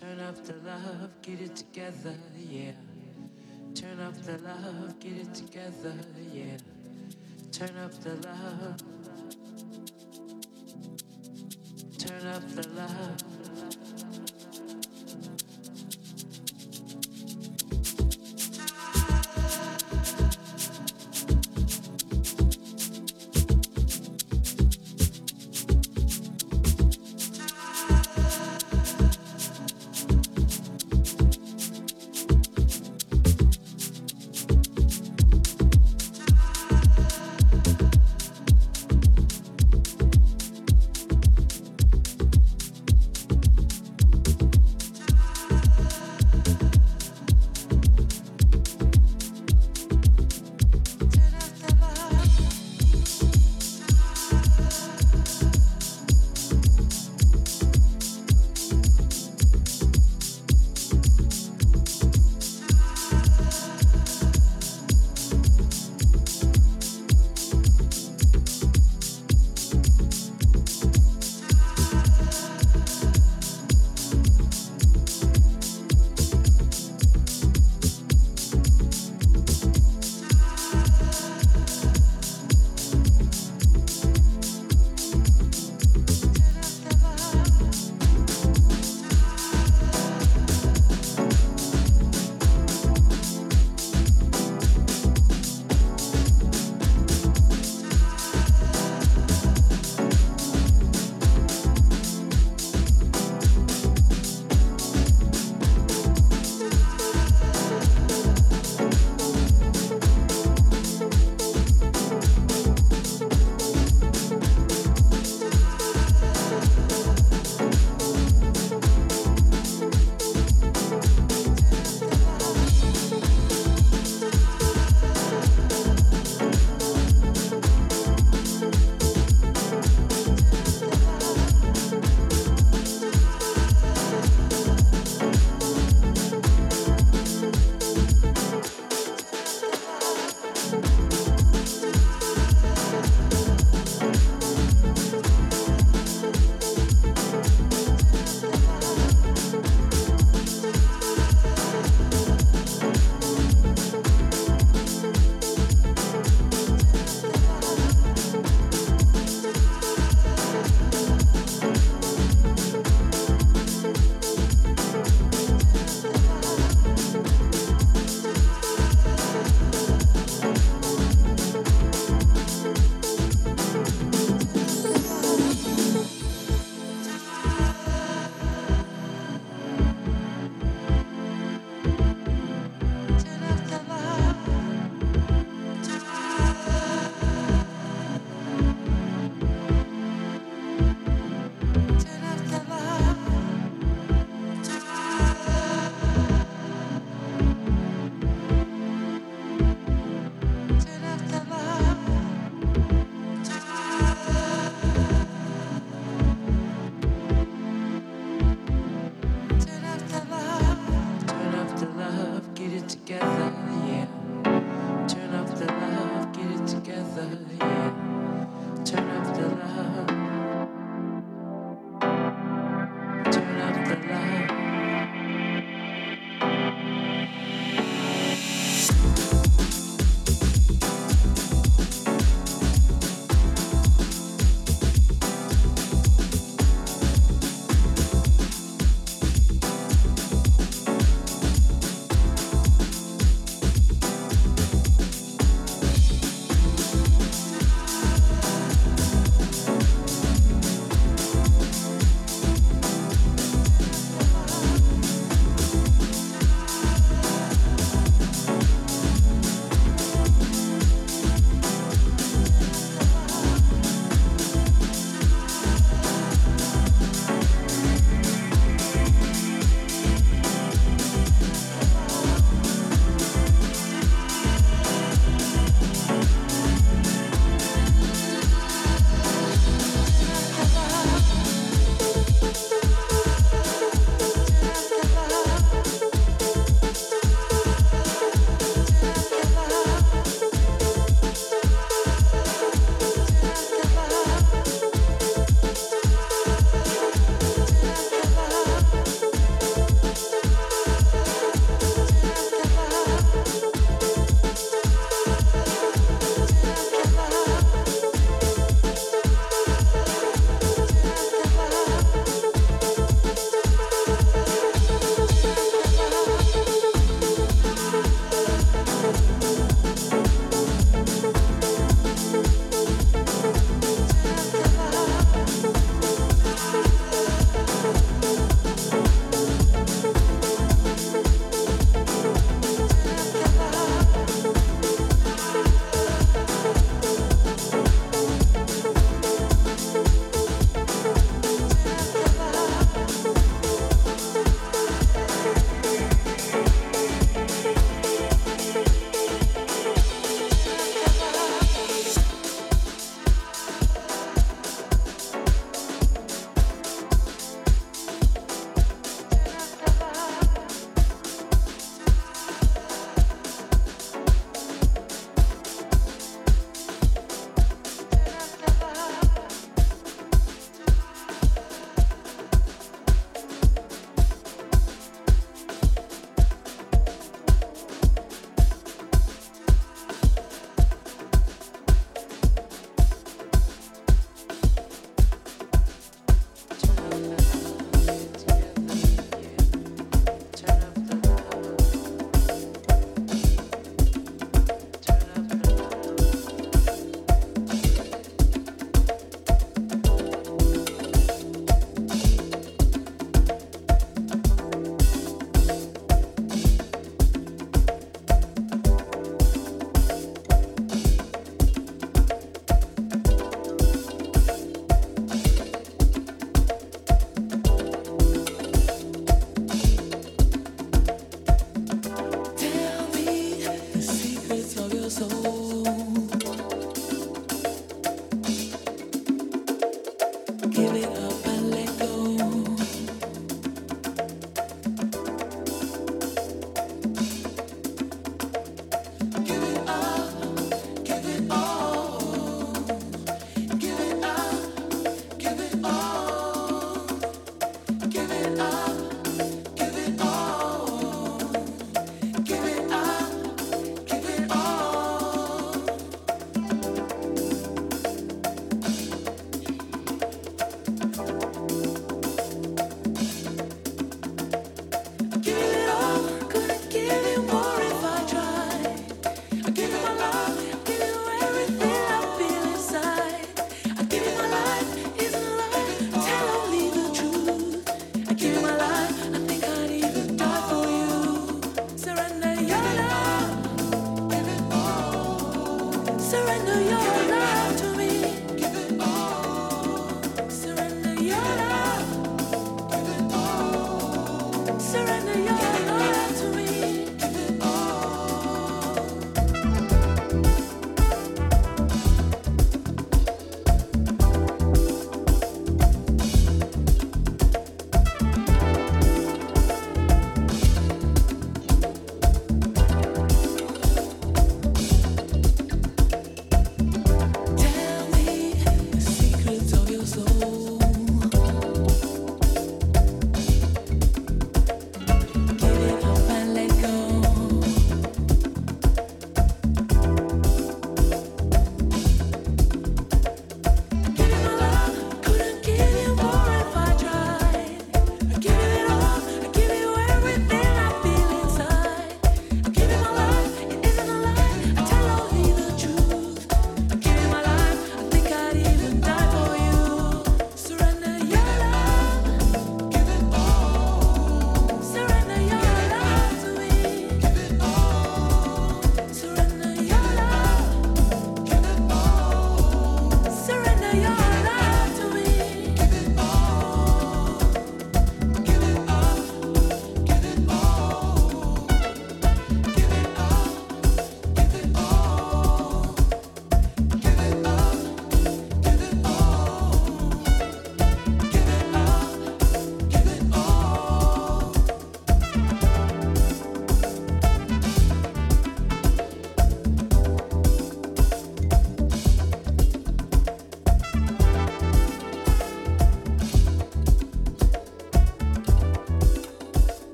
Turn up the love, get it together, yeah. Turn up the love, get it together, yeah. Turn up the love. Turn up the love.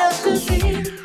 have to be.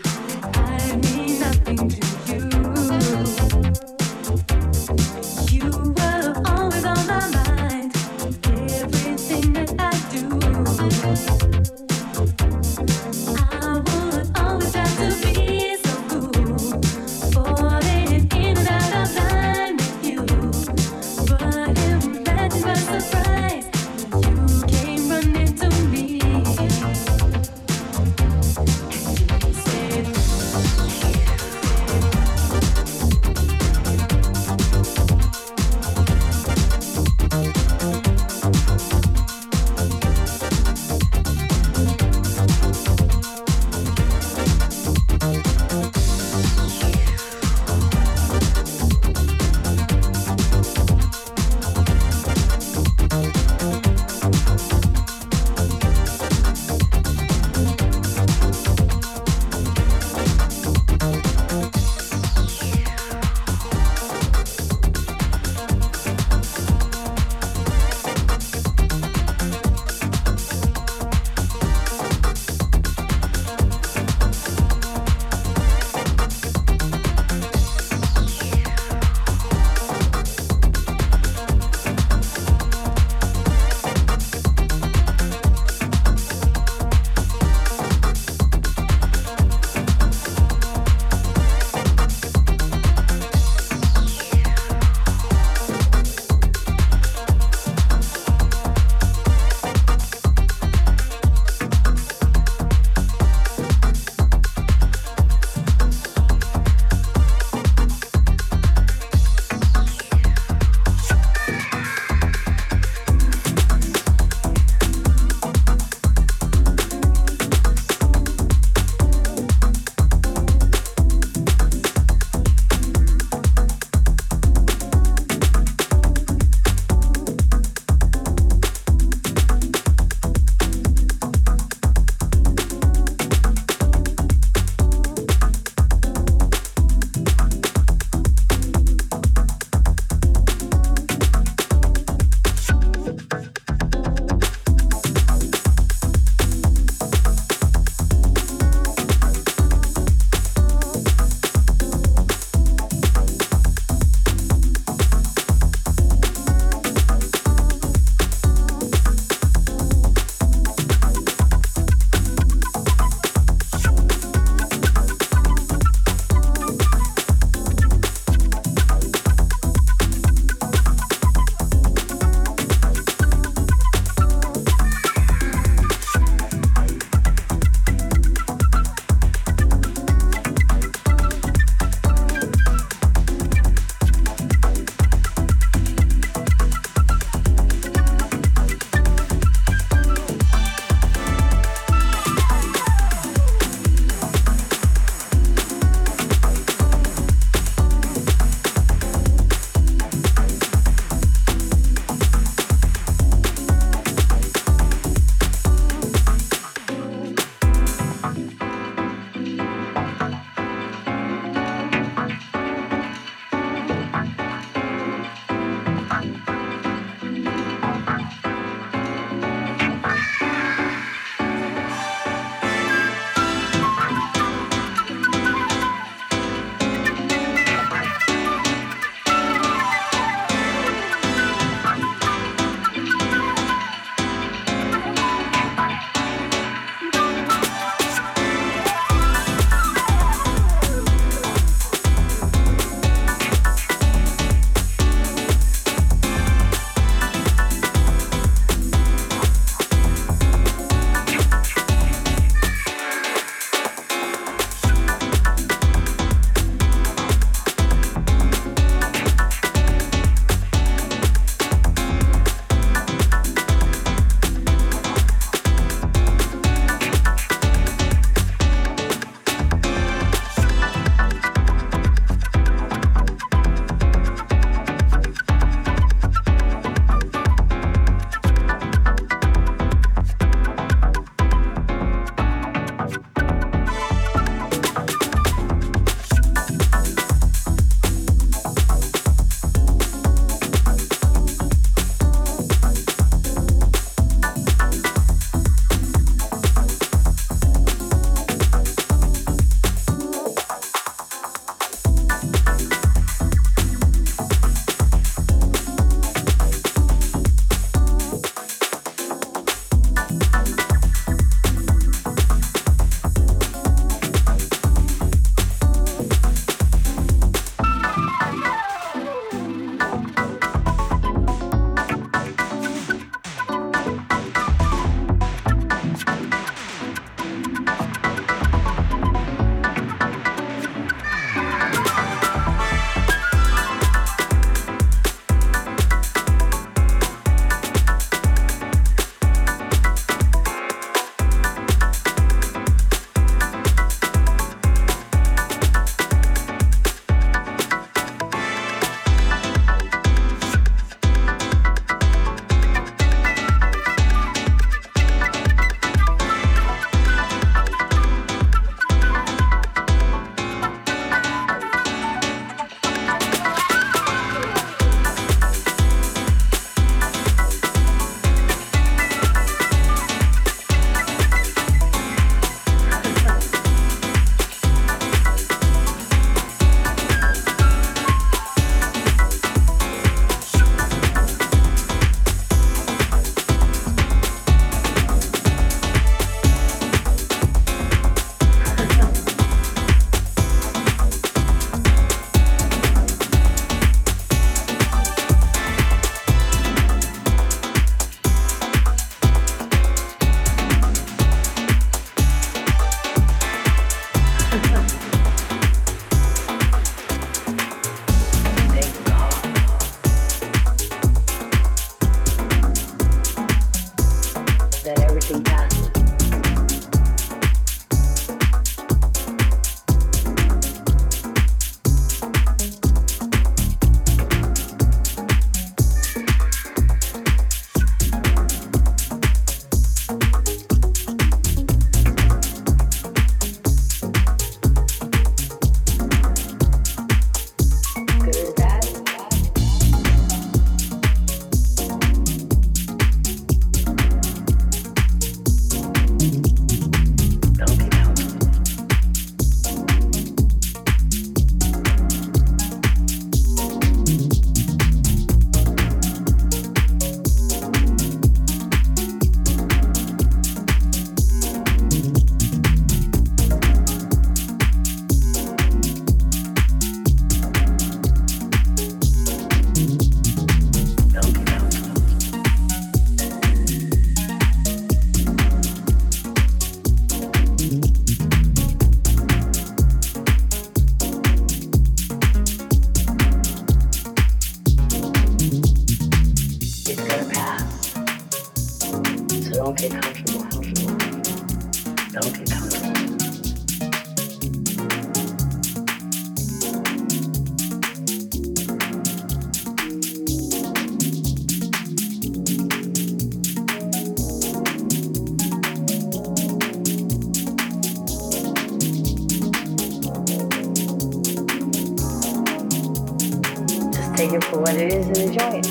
It is and enjoy it.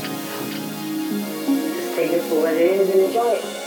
Just take it for what it is and enjoy it.